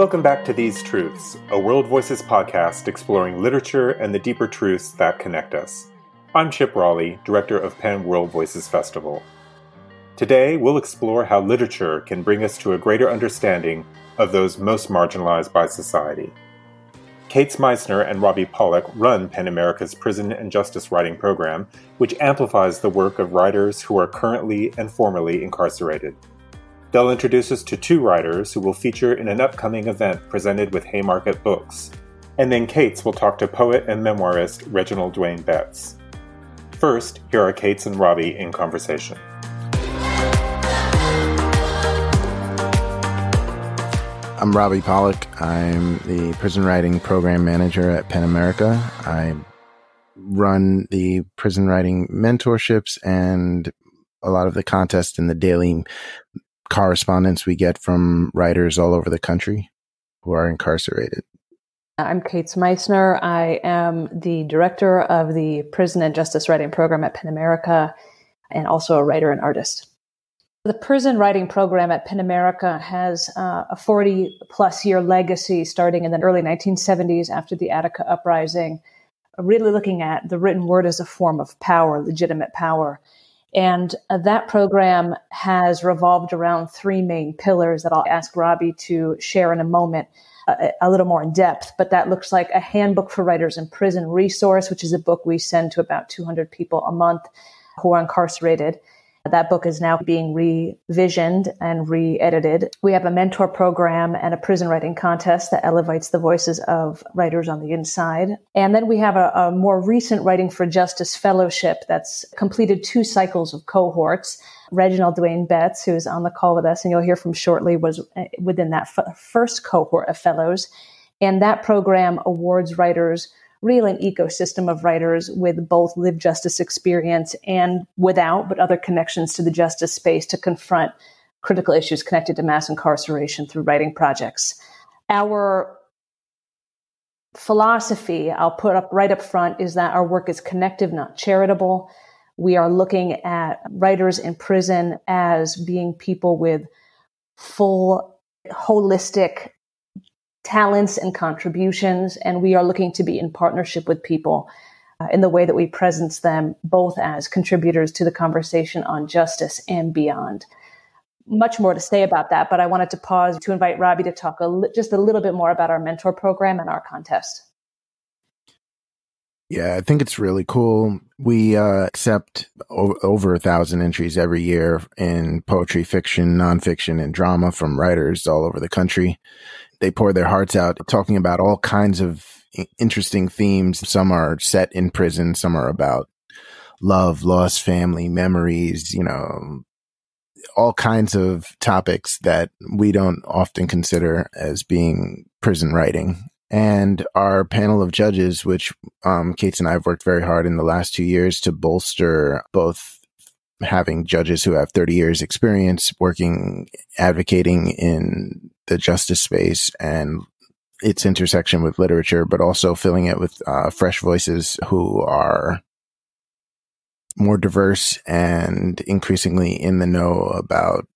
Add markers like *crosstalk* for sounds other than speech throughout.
Welcome back to These Truths, a World Voices podcast exploring literature and the deeper truths that connect us. I'm Chip Rolley, director of PEN World Voices Festival. Today, we'll explore how literature can bring us to a greater understanding of those most marginalized by society. Kate Meissner and Robbie Pollock run PEN America's Prison and Justice Writing Program, which amplifies the work of writers who are currently and formerly incarcerated. They'll introduce us to two writers who will feature in an upcoming event presented with Haymarket Books. And then Caits will talk to poet and memoirist Reginald Dwayne Betts. First, here are Caits and Robbie in conversation. I'm Robbie Pollack. I'm the prison writing program manager at PEN America. I run the prison writing mentorships and a lot of the contests and the daily correspondence we get from writers all over the country who are incarcerated. I'm Kate Meissner. I am the director of the Prison and Justice Writing Program at PEN America and also a writer and artist. The prison writing program at PEN America has uh, a 40 plus year legacy starting in the early 1970s after the Attica uprising, really looking at the written word as a form of power, legitimate power. And uh, that program has revolved around three main pillars that I'll ask Robbie to share in a moment. Uh, a little more in depth, but that looks like a handbook for writers in prison resource, which is a book we send to about 200 people a month who are incarcerated. That book is now being revisioned and re-edited. We have a mentor program and a prison writing contest that elevates the voices of writers on the inside. And then we have a, a more recent Writing for Justice Fellowship that's completed two cycles of cohorts. Reginald Dwayne Betts, who is on the call with us, and you'll hear from shortly, was uh, within that f- first cohort of fellows. And that program awards writers really an ecosystem of writers with both lived justice experience and without, but other connections to the justice space to confront critical issues connected to mass incarceration through writing projects. Our philosophy, I'll put up right up front, is that our work is connective, not charitable. We are looking at writers in prison as being people with full, holistic talents and contributions, and we are looking to be in partnership with people uh, in the way that we presence them both as contributors to the conversation on justice and beyond. Much more to say about that, but I wanted to pause to invite Robbie to talk a li- just a little bit more about our mentor program and our contest. Yeah, I think it's really cool. We uh, accept o- over a thousand entries every year in poetry, fiction, nonfiction, and drama from writers all over the country they pour their hearts out talking about all kinds of interesting themes. Some are set in prison, some are about love, loss, family, memories, you know, all kinds of topics that we don't often consider as being prison writing. And our panel of judges, which um, Kate and I have worked very hard in the last two years to bolster both having judges who have 30 years experience working, advocating in the justice space and its intersection with literature, but also filling it with uh, fresh voices who are more diverse and increasingly in the know about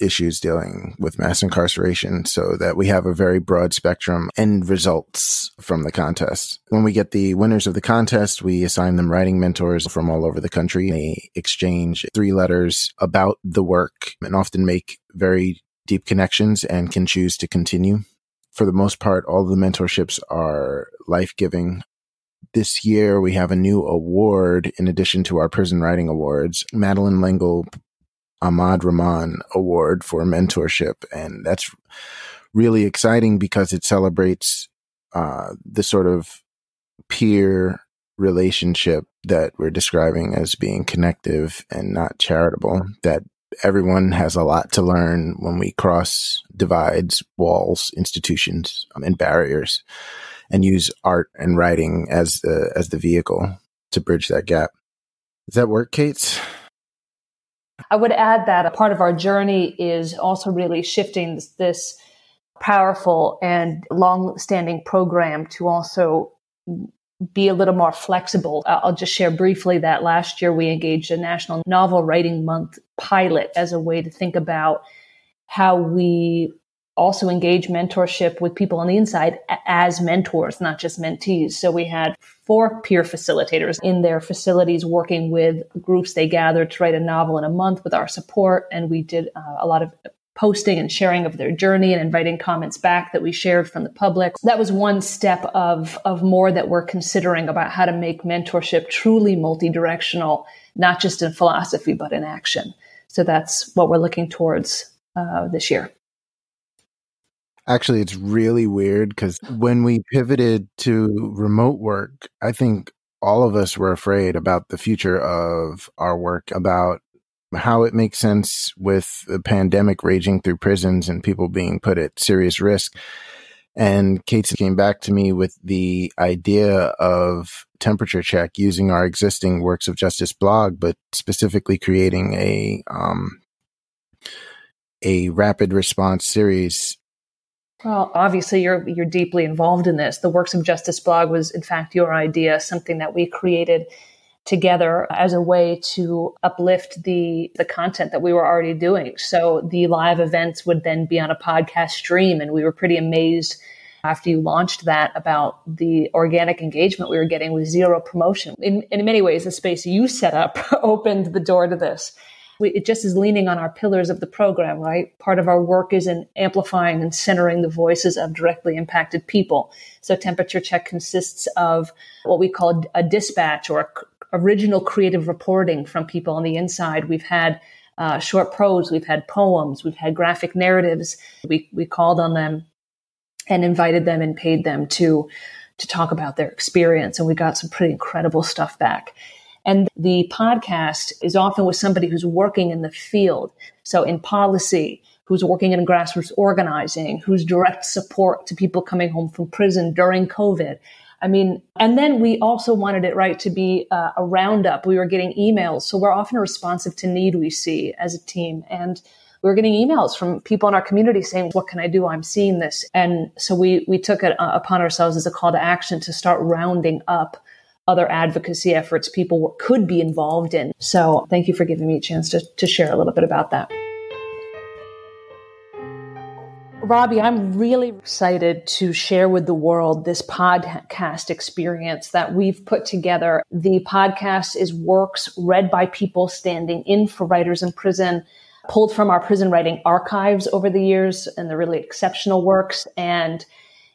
issues dealing with mass incarceration so that we have a very broad spectrum and results from the contest. When we get the winners of the contest, we assign them writing mentors from all over the country. They exchange three letters about the work and often make very deep connections and can choose to continue. For the most part, all the mentorships are life giving. This year, we have a new award in addition to our prison writing awards. Madeline L'Engle Ahmad Rahman Award for mentorship. And that's really exciting because it celebrates uh, the sort of peer relationship that we're describing as being connective and not charitable, that everyone has a lot to learn when we cross divides, walls, institutions, um, and barriers and use art and writing as the as the vehicle to bridge that gap. Does that work, Kate? I would add that a part of our journey is also really shifting this, this powerful and long standing program to also be a little more flexible. I'll just share briefly that last year we engaged a National Novel Writing Month pilot as a way to think about how we also engage mentorship with people on the inside as mentors, not just mentees. So we had four peer facilitators in their facilities working with groups they gathered to write a novel in a month with our support. And we did uh, a lot of posting and sharing of their journey and inviting comments back that we shared from the public. That was one step of, of more that we're considering about how to make mentorship truly multi-directional, not just in philosophy, but in action. So that's what we're looking towards uh, this year. Actually, it's really weird because when we pivoted to remote work, I think all of us were afraid about the future of our work, about how it makes sense with the pandemic raging through prisons and people being put at serious risk. And Kate came back to me with the idea of temperature check using our existing Works of Justice blog, but specifically creating a um, a rapid response series well, obviously you're you're deeply involved in this. The Works of Justice blog was in fact your idea, something that we created together as a way to uplift the the content that we were already doing. So the live events would then be on a podcast stream and we were pretty amazed after you launched that about the organic engagement we were getting with zero promotion. In in many ways the space you set up *laughs* opened the door to this we, it just is leaning on our pillars of the program, right? Part of our work is in amplifying and centering the voices of directly impacted people. So temperature check consists of what we call a dispatch or original creative reporting from people on the inside. We've had uh, short prose, we've had poems, we've had graphic narratives. We, we called on them and invited them and paid them to to talk about their experience and we got some pretty incredible stuff back and the podcast is often with somebody who's working in the field. So in policy, who's working in grassroots organizing, who's direct support to people coming home from prison during COVID. I mean, and then we also wanted it right to be uh, a roundup. We were getting emails, so we're often responsive to need we see as a team, and we were getting emails from people in our community saying, "What can I do? I'm seeing this," and so we we took it uh, upon ourselves as a call to action to start rounding up other advocacy efforts people could be involved in. So thank you for giving me a chance to, to share a little bit about that. Robbie, I'm really excited to share with the world this podcast experience that we've put together. The podcast is works read by people standing in for writers in prison, pulled from our prison writing archives over the years and the really exceptional works. And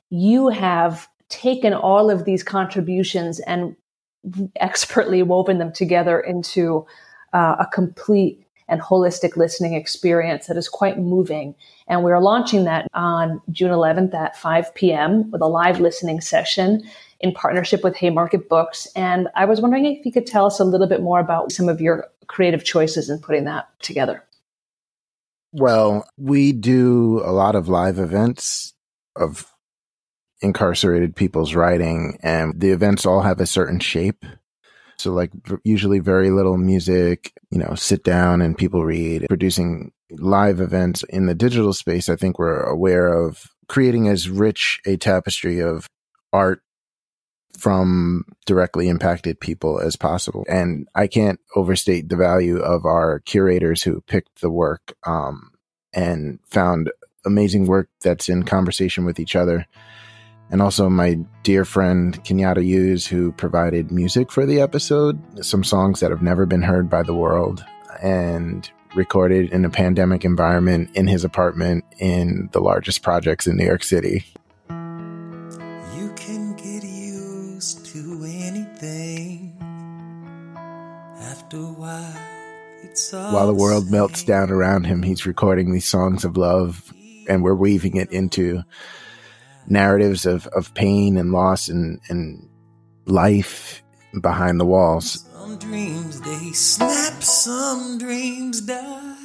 you have taken all of these contributions and expertly woven them together into uh, a complete and holistic listening experience that is quite moving. And we're launching that on June 11th at 5 p.m. with a live listening session in partnership with Haymarket Books. And I was wondering if you could tell us a little bit more about some of your creative choices in putting that together. Well, we do a lot of live events of incarcerated people's writing and the events all have a certain shape. So like usually very little music, you know, sit down and people read, producing live events in the digital space. I think we're aware of creating as rich a tapestry of art from directly impacted people as possible. And I can't overstate the value of our curators who picked the work um, and found amazing work that's in conversation with each other and also my dear friend Kenyatta Hughes, who provided music for the episode, some songs that have never been heard by the world, and recorded in a pandemic environment in his apartment in the largest projects in New York City. You can get used to anything after a while. While the world melts down around him, he's recording these songs of love, and we're weaving it into narratives of, of pain and loss and, and life behind the walls. Some dreams they snap, some dreams die.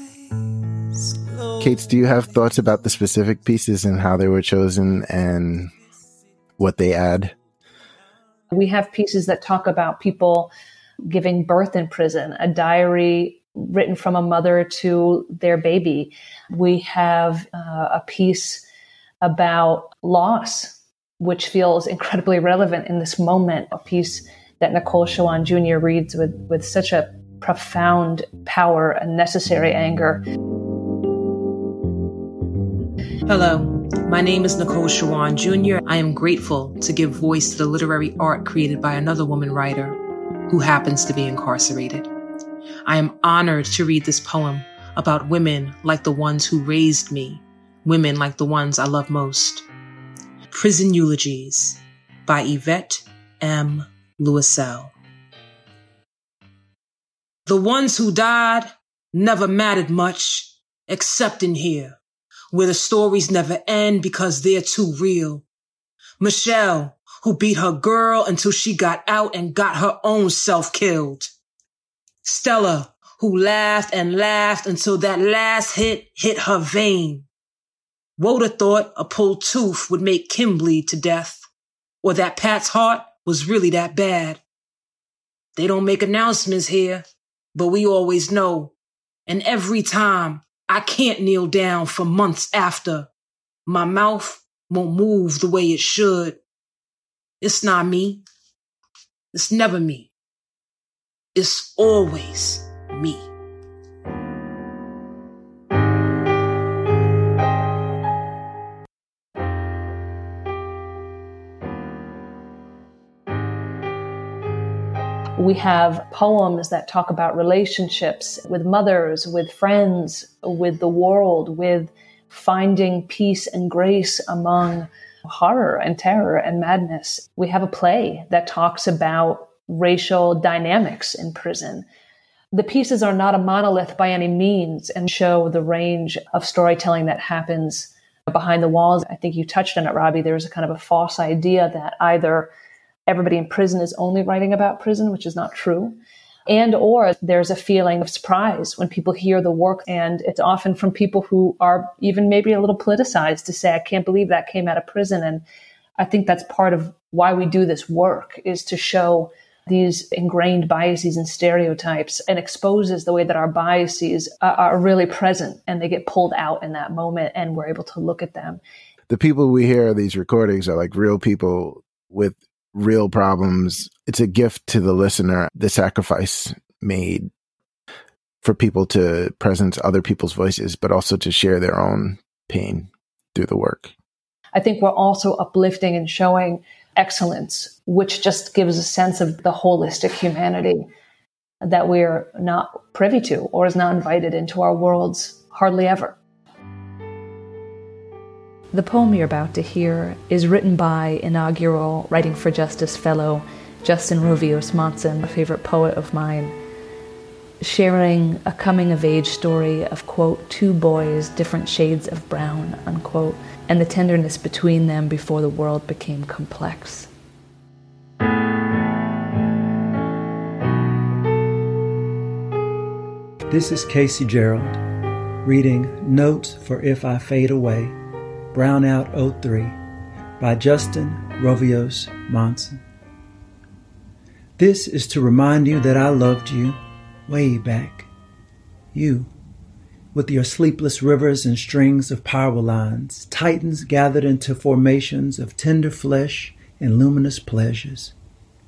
Kate, do you have thoughts about the specific pieces and how they were chosen and what they add? We have pieces that talk about people giving birth in prison, a diary written from a mother to their baby. We have uh, a piece about loss, which feels incredibly relevant in this moment. A piece that Nicole Shawan Jr. reads with, with such a profound power and necessary anger. Hello, my name is Nicole Shawan Jr. I am grateful to give voice to the literary art created by another woman writer who happens to be incarcerated. I am honored to read this poem about women like the ones who raised me, women like the ones I love most. Prison Eulogies by Yvette M. Louiselle. The ones who died never mattered much, except in here where the stories never end because they're too real. Michelle, who beat her girl until she got out and got her own self killed. Stella, who laughed and laughed until that last hit hit her vein. Woda thought a pulled tooth would make Kim bleed to death, or that Pat's heart was really that bad. They don't make announcements here, but we always know. And every time I can't kneel down for months after. My mouth won't move the way it should. It's not me. It's never me. It's always me. We have poems that talk about relationships with mothers, with friends, with the world, with finding peace and grace among horror and terror and madness. We have a play that talks about racial dynamics in prison. The pieces are not a monolith by any means and show the range of storytelling that happens behind the walls. I think you touched on it, Robbie. There's a kind of a false idea that either everybody in prison is only writing about prison, which is not true. And or there's a feeling of surprise when people hear the work and it's often from people who are even maybe a little politicized to say, I can't believe that came out of prison. And I think that's part of why we do this work is to show these ingrained biases and stereotypes and exposes the way that our biases are really present and they get pulled out in that moment and we're able to look at them. The people we hear these recordings are like real people with real problems. It's a gift to the listener, the sacrifice made for people to present other people's voices, but also to share their own pain through the work. I think we're also uplifting and showing excellence, which just gives a sense of the holistic humanity that we're not privy to or is not invited into our worlds hardly ever. The poem you're about to hear is written by inaugural Writing for Justice fellow Justin Rovillos Monson, a favorite poet of mine, sharing a coming of age story of, quote, two boys, different shades of brown, unquote, and the tenderness between them before the world became complex. This is Casey Gerald reading Notes for If I Fade Away Brownout 03 by Justin Rovillos Monson. This is to remind you that I loved you way back. You, with your sleepless rivers and strings of power lines, titans gathered into formations of tender flesh and luminous pleasures.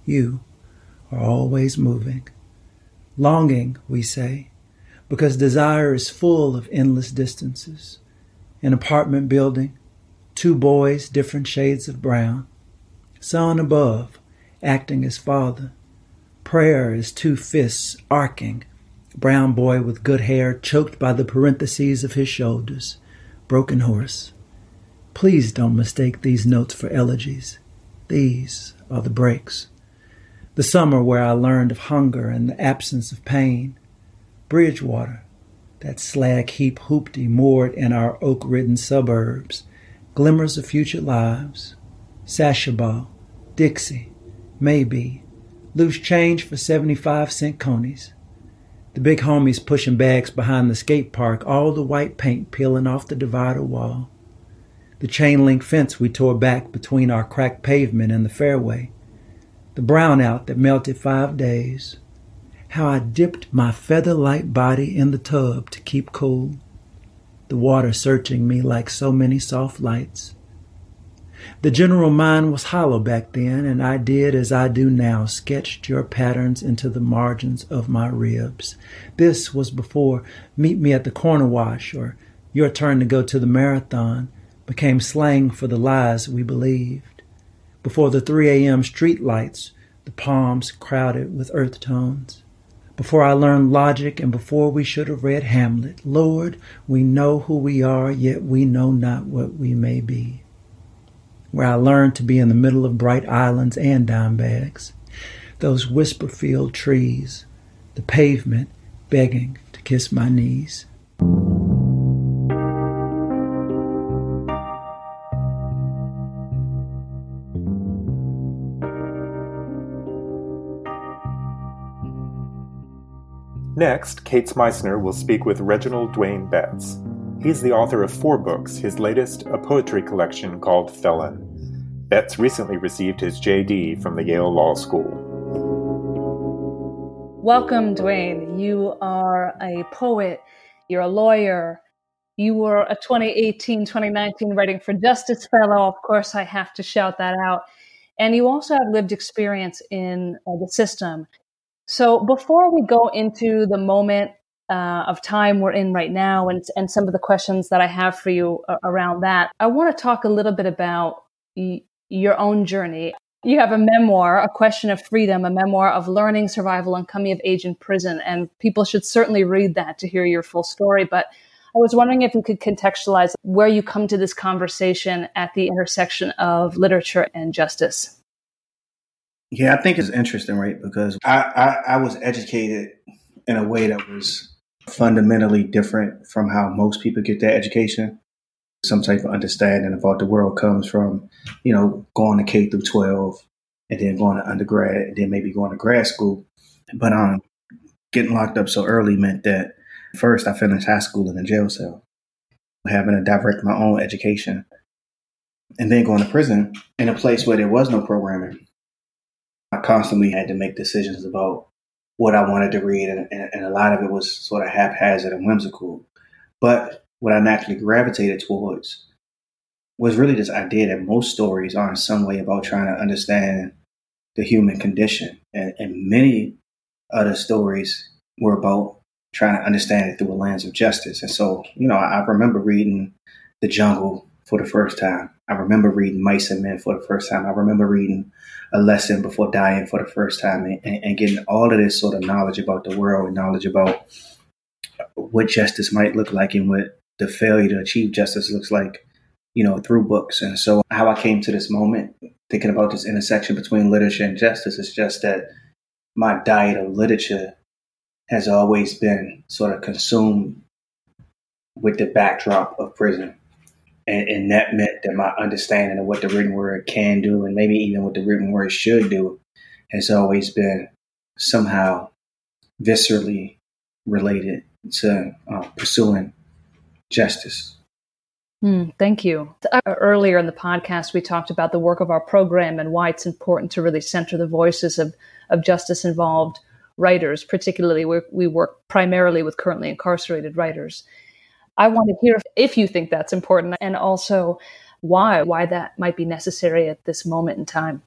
You are always moving. Longing, we say, because desire is full of endless distances an apartment building, two boys, different shades of brown, son above, acting as father. Prayer is two fists arcing, brown boy with good hair choked by the parentheses of his shoulders, broken horse. Please don't mistake these notes for elegies. These are the breaks. The summer where I learned of hunger and the absence of pain. Bridgewater, that slag heap hoopty moored in our oak ridden suburbs, glimmers of future lives, Sashaball, Dixie, maybe, loose change for 75 cent conies. The big homies pushing bags behind the skate park, all the white paint peeling off the divider wall. The chain link fence we tore back between our cracked pavement and the fairway. The brownout that melted five days how I dipped my feather light body in the tub to keep cool, the water searching me like so many soft lights. The general mind was hollow back then, and I did as I do now, sketched your patterns into the margins of my ribs. This was before Meet Me at the Corner Wash or Your Turn to Go to the Marathon, became slang for the lies we believed. Before the 3 a.m. street lights, the palms crowded with earth tones. Before I learned logic and before we should have read Hamlet, Lord, we know who we are, yet we know not what we may be. Where I learned to be in the middle of bright islands and dime bags, those whisper filled trees, the pavement begging to kiss my knees. Next, Kate Meissner will speak with Reginald Dwayne Betts. He's the author of four books, his latest, a poetry collection called Felon. Betts recently received his JD from the Yale Law School. Welcome, Dwayne. You are a poet, you're a lawyer, you were a 2018 2019 Writing for Justice Fellow. Of course, I have to shout that out. And you also have lived experience in uh, the system. So before we go into the moment uh, of time we're in right now and, and some of the questions that I have for you around that, I want to talk a little bit about y- your own journey. You have a memoir, A Question of Freedom, a memoir of learning, survival, and coming of age in prison. And people should certainly read that to hear your full story. But I was wondering if you could contextualize where you come to this conversation at the intersection of literature and justice. Yeah, I think it's interesting, right? Because I, I, I was educated in a way that was fundamentally different from how most people get their education. Some type of understanding about the world comes from, you know, going to K through 12 and then going to undergrad and then maybe going to grad school. But um, getting locked up so early meant that first I finished high school in a jail cell, having to direct my own education, and then going to prison in a place where there was no programming I constantly had to make decisions about what I wanted to read, and, and, and, a lot of it was sort of haphazard and whimsical. But what I naturally gravitated towards was really this idea that most stories are in some way about trying to understand the human condition, and, and many other stories were about trying to understand it through a lens of justice. And so, you know, I, I remember reading The Jungle for the first time. I remember reading Mice and Men for the first time. I remember reading A Lesson Before Dying for the first time and, and getting all of this sort of knowledge about the world and knowledge about what justice might look like and what the failure to achieve justice looks like, you know, through books. And so, how I came to this moment, thinking about this intersection between literature and justice, is just that my diet of literature has always been sort of consumed with the backdrop of prison and, and, that meant that my understanding of what the written word can do and maybe even what the written word should do has always been somehow viscerally related to uh, pursuing justice. Mm, thank you. Uh, earlier in the podcast, we talked about the work of our program and why it's important to really center the voices of, of justice involved writers, particularly where we work primarily with currently incarcerated writers. I want to hear if you think that's important and also why, why that might be necessary at this moment in time.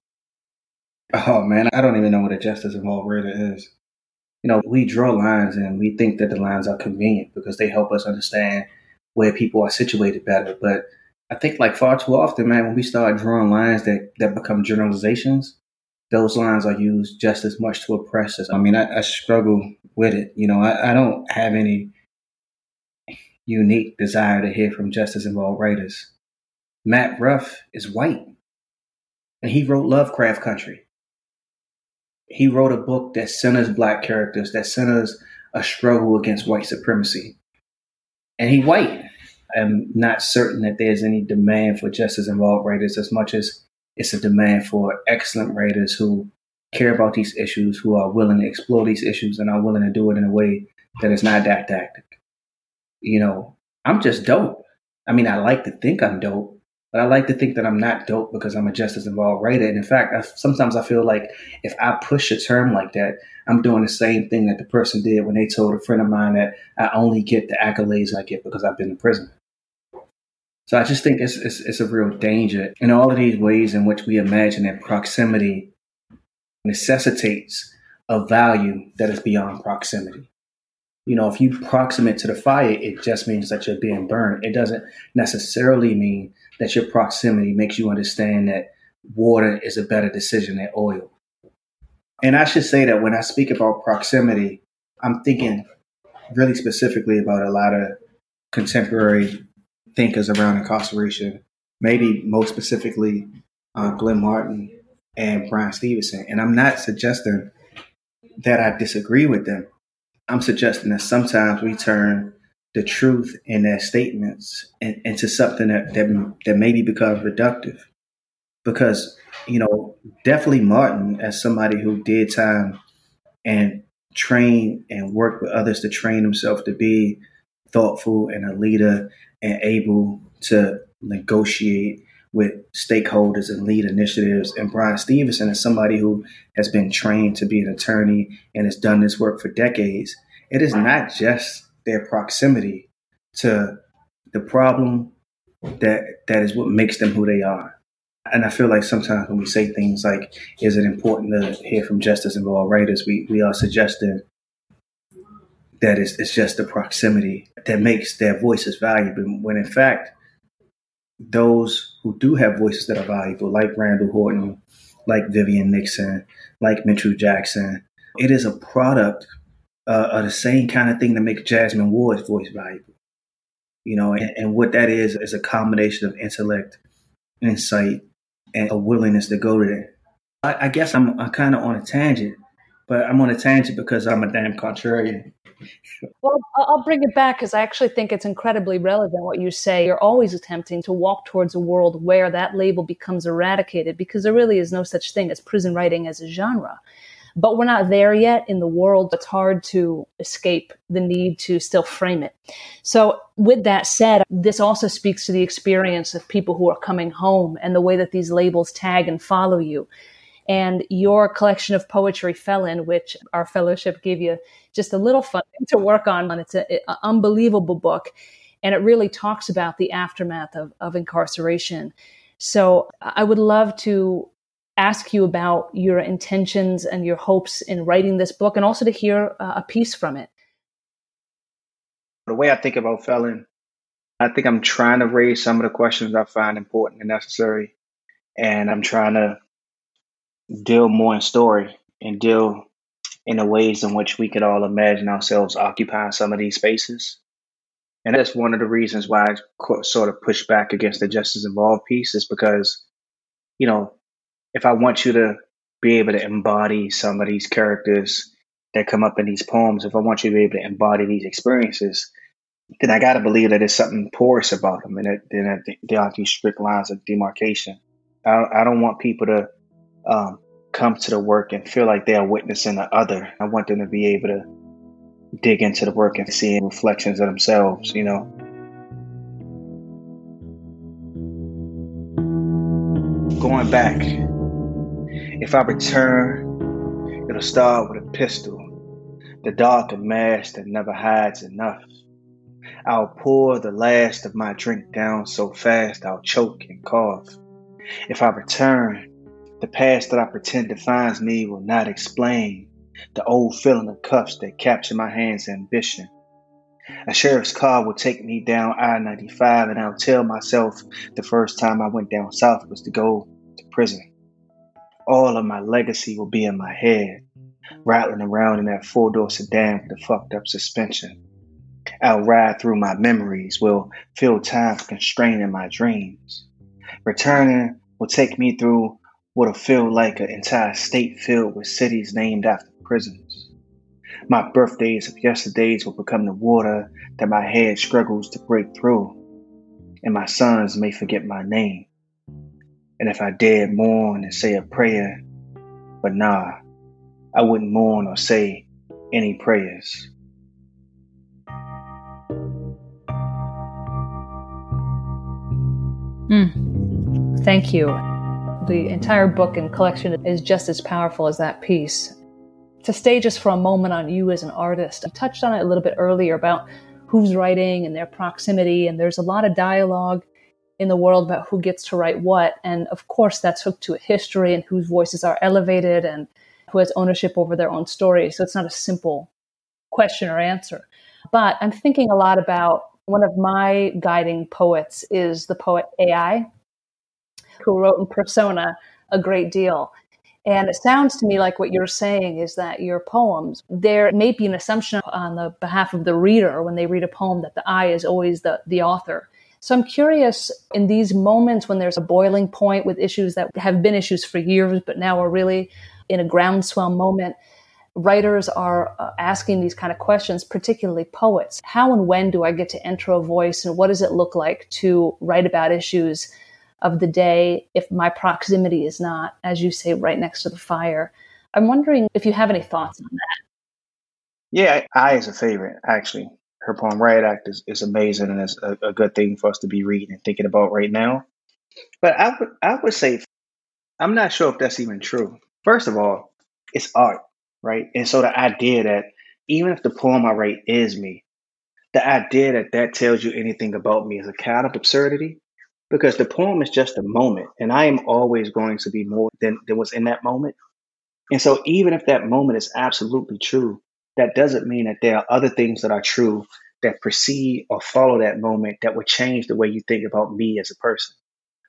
Oh man, I don't even know what a justice involved writer is. You know, we draw lines and we think that the lines are convenient because they help us understand where people are situated better. But I think like far too often, man, when we start drawing lines that, that become generalizations, those lines are used just as much to oppress us. I mean, I, I struggle with it. You know, I, I don't have any unique desire to hear from justice involved writers. Matt Ruff is white, and he wrote Lovecraft Country. He wrote a book that centers black characters, that centers a struggle against white supremacy. And he white. I'm not certain that there's any demand for justice involved writers as much as it's a demand for excellent writers who care about these issues, who are willing to explore these issues, and are willing to do it in a way that is not didactic you know, I'm just dope. I mean, I like to think I'm dope, but I like to think that I'm not dope because I'm a justice involved writer. And in fact, I, sometimes I feel like if I push a term like that, I'm doing the same thing that the person did when they told a friend of mine that I only get the accolades I get because I've been in prison. So I just think it's, it's, it's a real danger in all of these ways in which we imagine that proximity necessitates a value that is beyond proximity. You know, if you proximate to the fire, it just means that you're being burned. It doesn't necessarily mean that your proximity makes you understand that water is a better decision than oil. And I should say that when I speak about proximity, I'm thinking really specifically about a lot of contemporary thinkers around incarceration, maybe most specifically uh, Glenn Martin and Bryan Stevenson. And I'm not suggesting that I disagree with them. I'm suggesting that sometimes we turn the truth in their statements in, into something that, that that maybe becomes reductive. Because, you know, definitely Martin, as somebody who did time and trained and worked with others to train himself to be thoughtful and a leader and able to negotiate with stakeholders and lead initiatives. And Bryan Stevenson is somebody who has been trained to be an attorney and has done this work for decades. It is not just their proximity to the problem that that is what makes them who they are. And I feel like sometimes when we say things like, is it important to hear from justice involved writers, we, we are suggesting that it's, it's just the proximity that makes their voices valuable. When in fact, those who do have voices that are valuable, like Randall Horton, like Vivian Nixon, like Mitchell Jackson, it is a product uh, of the same kind of thing that makes Jesmyn Ward's voice valuable. You know, and, and what that is is a combination of intellect, insight, and a willingness to go there. I, I guess I'm, I'm kind of on a tangent, but I'm on a tangent because I'm a damn contrarian. Well, I'll bring it back because I actually think it's incredibly relevant what you say. You're always attempting to walk towards a world where that label becomes eradicated because there really is no such thing as prison writing as a genre. But we're not there yet in the world. It's hard to escape the need to still frame it. So, with that said, this also speaks to the experience of people who are coming home and the way that these labels tag and follow you. And your collection of poetry, Felon, which our fellowship gave you just a little fun to work on. And it's an unbelievable book. And it really talks about the aftermath of, of incarceration. So I would love to ask you about your intentions and your hopes in writing this book and also to hear uh, a piece from it. The way I think about Felon, I think I'm trying to raise some of the questions I find important and necessary. And I'm trying to deal more in story and deal in the ways in which we could all imagine ourselves occupying some of these spaces. And that's one of the reasons why I sort of push back against the justice involved piece is because, you know, if I want you to be able to embody some of these characters that come up in these poems, if I want you to be able to embody these experiences, then I got to believe that there's something porous about them and that, that there aren't these strict lines of demarcation. I, I don't want people to um, come to the work and feel like they are witnessing the other. I want them to be able to dig into the work and see reflections of themselves, you know. Going back, if I return, it'll start with a pistol, the dark and mask that never hides enough. I'll pour the last of my drink down so fast I'll choke and cough. If I return, the past that I pretend defines me will not explain the old feeling of cuffs that capture my hand's ambition. A sheriff's car will take me down I 95, and I'll tell myself the first time I went down south was to go to prison all of my legacy will be in my head, rattling around in that four door sedan with a fucked up suspension. I'll ride through my memories, will fill time constraining my dreams. Returning will take me through what'll feel like an entire state filled with cities named after prisons. My birthdays of yesterdays will become the water that my head struggles to break through, and my sons may forget my name. And if I dared mourn and say a prayer, but nah, I wouldn't mourn or say any prayers. Mm. Thank you. The entire book and collection is just as powerful as that piece. To stay just for a moment on you as an artist, I touched on it a little bit earlier about who's writing and their proximity, and there's a lot of dialogue in the world about who gets to write what. And of course, that's hooked to history and whose voices are elevated and who has ownership over their own story. So it's not a simple question or answer. But I'm thinking a lot about one of my guiding poets is the poet AI, who wrote in Persona a great deal. And it sounds to me like what you're saying is that your poems, there may be an assumption on the behalf of the reader when they read a poem that the I is always the, the author. So I'm curious in these moments when there's a boiling point with issues that have been issues for years, but now are really in a groundswell moment, writers are uh, asking these kind of questions, particularly poets. How and when do I get to enter a voice, and what does it look like to write about issues of the day if my proximity is not, as you say, right next to the fire? I'm wondering if you have any thoughts on that. Yeah, Ai is a favorite, actually. Her poem Riot Act is, is amazing and it's a, a good thing for us to be reading and thinking about right now. But I would I would say I'm not sure if that's even true. First of all, it's art right? And so the idea that even if the poem I write is me, the idea that that tells you anything about me is a kind of absurdity because the poem is just a moment and I am always going to be more than, than was in that moment. And so even if that moment is absolutely true, that doesn't mean that there are other things that are true that precede or follow that moment that would change the way you think about me as a person.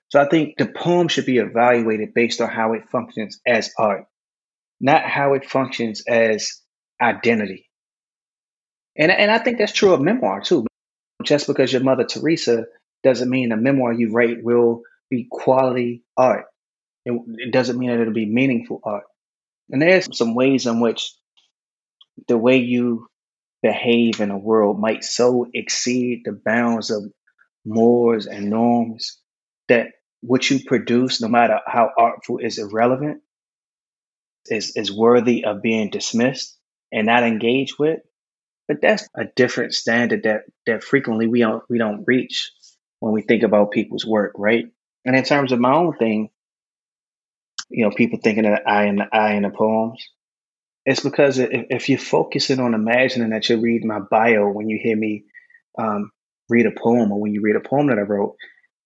So I think the poem should be evaluated based on how it functions as art not how it functions as identity. And, and I think that's true of memoir too. Just because your mother Teresa doesn't mean the memoir you write will be quality art. It, it doesn't mean that it'll be meaningful art. And there's some ways in which the way you behave in a world might so exceed the bounds of mores and norms that what you produce, no matter how artful, is irrelevant is is worthy of being dismissed and not engaged with. But that's a different standard that that frequently we don't we don't reach when we think about people's work, right? And in terms of my own thing, you know, people thinking that I am the I in the poems. It's because if, if you're focusing on imagining that you read my bio when you hear me um, read a poem or when you read a poem that I wrote,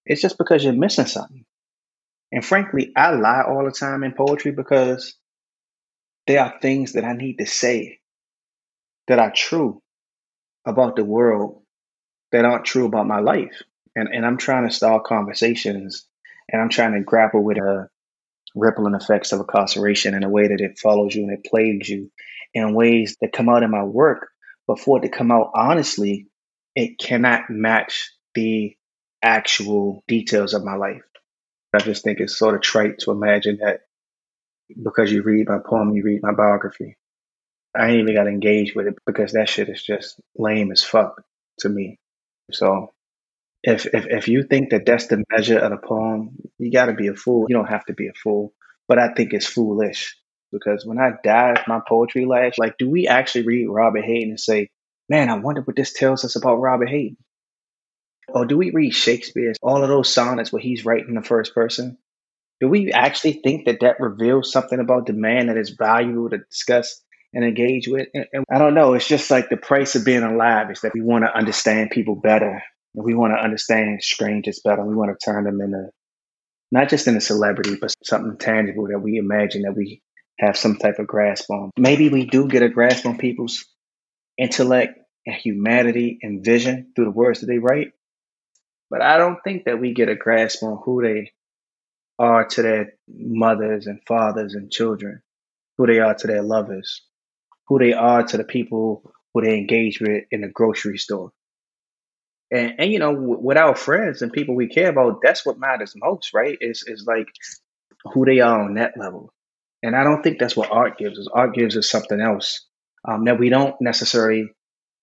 it's just because you're missing something. And frankly, I lie all the time in poetry because there are things that I need to say that are true about the world that aren't true about my life. And, and I'm trying to stall conversations and I'm trying to grapple with the rippling effects of incarceration in a way that it follows you and it plagues you in ways that come out in my work. But for it to come out honestly, it cannot match the actual details of my life. I just think it's sort of trite to imagine that because you read my poem, you read my biography. I ain't even got engaged with it because that shit is just lame as fuck to me. So if if if you think that that's the measure of a poem, you got to be a fool. You don't have to be a fool, but I think it's foolish because when I died, my poetry last, like, do we actually read Robert Hayden and say, "Man, I wonder what this tells us about Robert Hayden"? Or do we read Shakespeare's all of those sonnets where he's writing in the first person? do we actually think that that reveals something about the man that is valuable to discuss and engage with? And, and I don't know. It's just like the price of being alive is that we want to understand people better. And we want to understand strangers better. We want to turn them into not just in a celebrity, but something tangible that we imagine that we have some type of grasp on. Maybe we do get a grasp on people's intellect and humanity and vision through the words that they write. But I don't think that we get a grasp on who they are to their mothers and fathers and children, who they are to their lovers, who they are to the people who they engage with in the grocery store. And, and you know, w- with our friends and people we care about, that's what matters most, right? Is is like who they are on that level. And I don't think that's what art gives us. Art gives us something else um, that we don't necessarily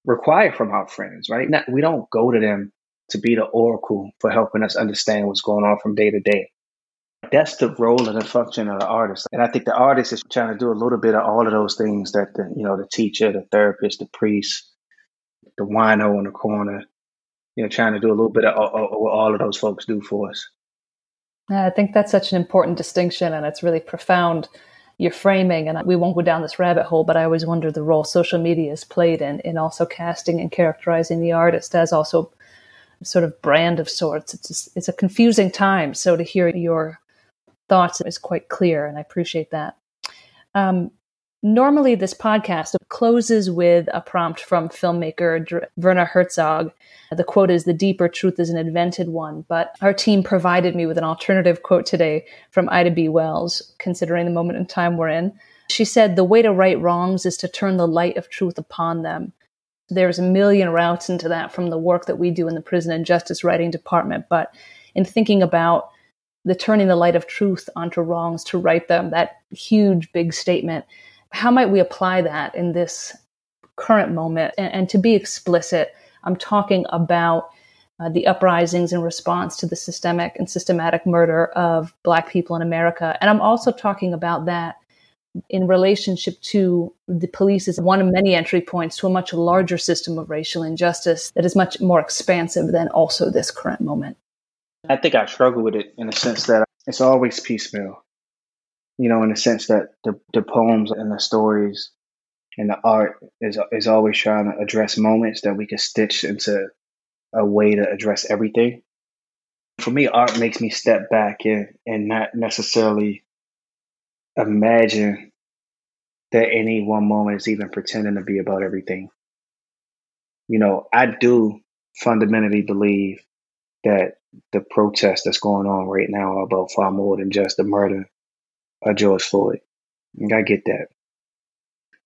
require from our friends, right? Not, we don't go to them to be the oracle for helping us understand what's going on from day to day. That's the role and the function of the artist. And I think the artist is trying to do a little bit of all of those things that the, you know, the teacher, the therapist, the priest, the wino in the corner, you know, trying to do a little bit of what all of those folks do for us. I think that's such an important distinction and it's really profound your framing and we won't go down this rabbit hole but i always wonder the role social media has played in in also casting and characterizing the artist as also sort of brand of sorts it's just, it's a confusing time so to hear your thoughts is quite clear, and I appreciate that. Um, Normally, this podcast closes with a prompt from filmmaker Werner Herzog. The quote is The deeper truth is an invented one, but our team provided me with an alternative quote today from Ida B. Wells, considering the moment in time we're in. She said, The way to right wrongs is to turn the light of truth upon them. There's a million routes into that from the work that we do in the prison and justice writing department, but in thinking about the turning the light of truth onto wrongs to right them, that huge, big statement how might we apply that in this current moment? And, and to be explicit, I'm talking about uh, the uprisings in response to the systemic and systematic murder of Black people in America. And I'm also talking about that in relationship to the police as one of many entry points to a much larger system of racial injustice that is much more expansive than also this current moment. I think I struggle with it in the sense that it's always piecemeal you know, in the sense that the, the poems and the stories and the art is is always trying to address moments that we can stitch into a way to address everything. For me, art makes me step back and, and not necessarily imagine that any one moment is even pretending to be about everything. You know, I do fundamentally believe that the protests that's going on right now are about far more than just the murder of George Floyd. I get that.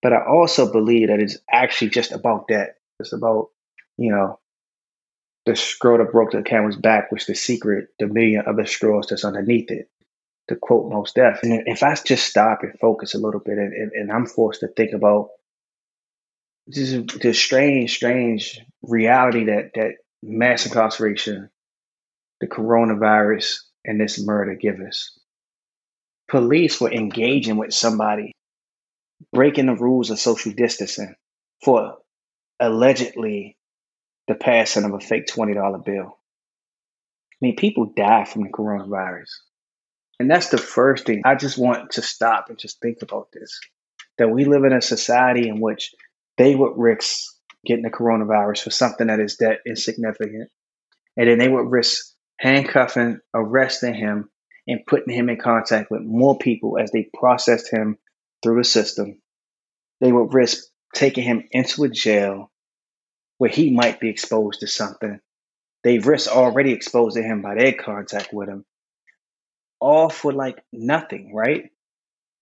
But I also believe that it's actually just about that. It's about, you know, the scroll that broke the camel's back was the secret, the million other straws that's underneath it. To quote Mos Def. And if I just stop and focus a little bit and, and, and I'm forced to think about this, this strange, strange reality that, that mass incarceration, the coronavirus, and this murder give us police were engaging with somebody, breaking the rules of social distancing for allegedly the passing of a fake $20 bill. I mean, people die from the coronavirus. And that's the first thing. I just want to stop and just think about this that we live in a society in which they would risk getting the coronavirus for something that is that insignificant. And then they would risk handcuffing, arresting him, and putting him in contact with more people as they processed him through the system. They would risk taking him into a jail where he might be exposed to something. They risk already exposing him by their contact with him. All for like nothing, right?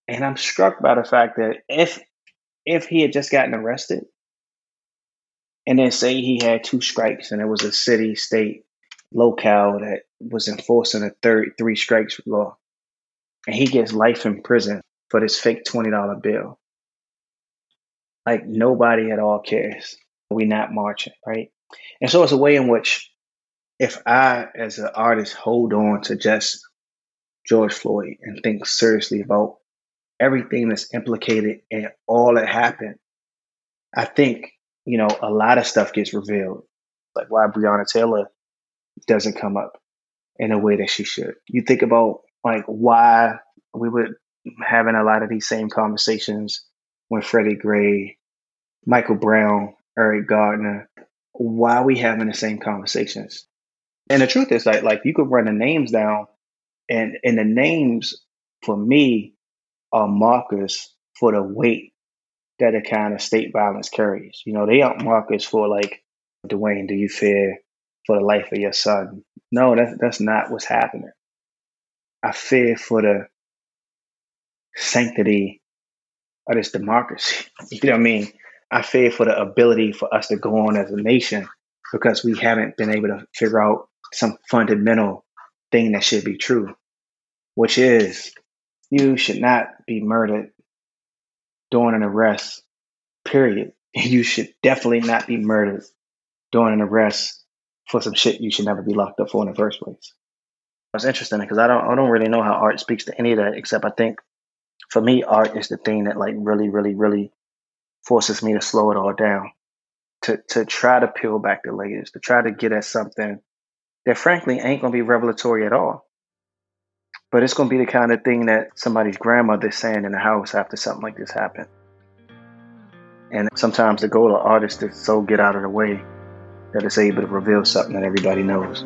And I'm struck by the fact that if if he had just gotten arrested and then say he had two strikes and it was a city, state, locale that was enforcing a third three strikes law, and he gets life in prison for this fake twenty dollar bill. Like nobody at all cares. We not marching, right? And so it's a way in which, if I, as an artist, hold on to just George Floyd and think seriously about everything that's implicated and all that happened, I think you know a lot of stuff gets revealed, like why Breonna Taylor doesn't come up in a way that she should. You think about like why we were having a lot of these same conversations when Freddie Gray, Michael Brown, Eric Garner, why are we having the same conversations? And the truth is like like you could run the names down and and the names for me are markers for the weight that a kind of state violence carries. You know, they aren't markers for like Dwayne, do you fear for the life of your son. No, that's that's not what's happening. I fear for the sanctity of this democracy. *laughs* You know what I mean? I fear for the ability for us to go on as a nation because we haven't been able to figure out some fundamental thing that should be true, which is you should not be murdered during an arrest, period. *laughs* You should definitely not be murdered during an arrest for some shit you should never be locked up for in the first place. It's interesting because I don't I don't really know how art speaks to any of that except I think for me art is the thing that like really really really forces me to slow it all down. To to try to peel back the layers to try to get at something that frankly ain't gonna be revelatory at all. But it's gonna be the kind of thing that somebody's grandmother's saying in the house after something like this happened. And sometimes the goal of artists is to so get out of the way that is able to reveal something that everybody knows.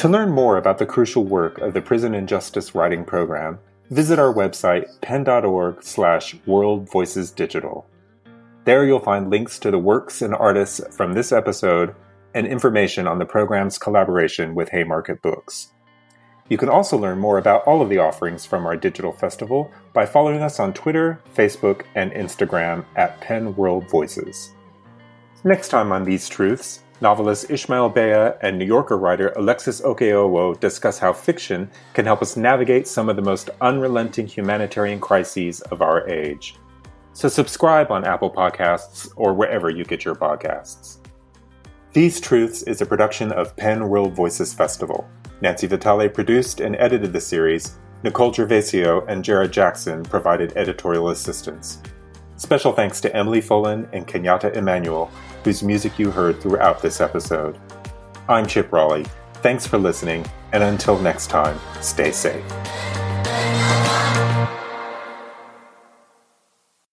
To learn more about the crucial work of the Prison and Justice Writing Program, visit our website pen.org slash world voices digital. There you'll find links to the works and artists from this episode and information on the program's collaboration with Haymarket Books. You can also learn more about all of the offerings from our digital festival by following us on Twitter, Facebook, and Instagram at PEN World Voices. Next time on These Truths, novelist Ishmael Beah and New Yorker writer Alexis Okeowo discuss how fiction can help us navigate some of the most unrelenting humanitarian crises of our age. So subscribe on Apple Podcasts or wherever you get your podcasts. These Truths is a production of PEN World Voices Festival. Nancy Vitale produced and edited the series. Nicole Gervasio and Jared Jackson provided editorial assistance. Special thanks to Emily Fullen and Kenyatta Emanuel, whose music you heard throughout this episode. I'm Chip Rolley. Thanks for listening, and until next time, stay safe.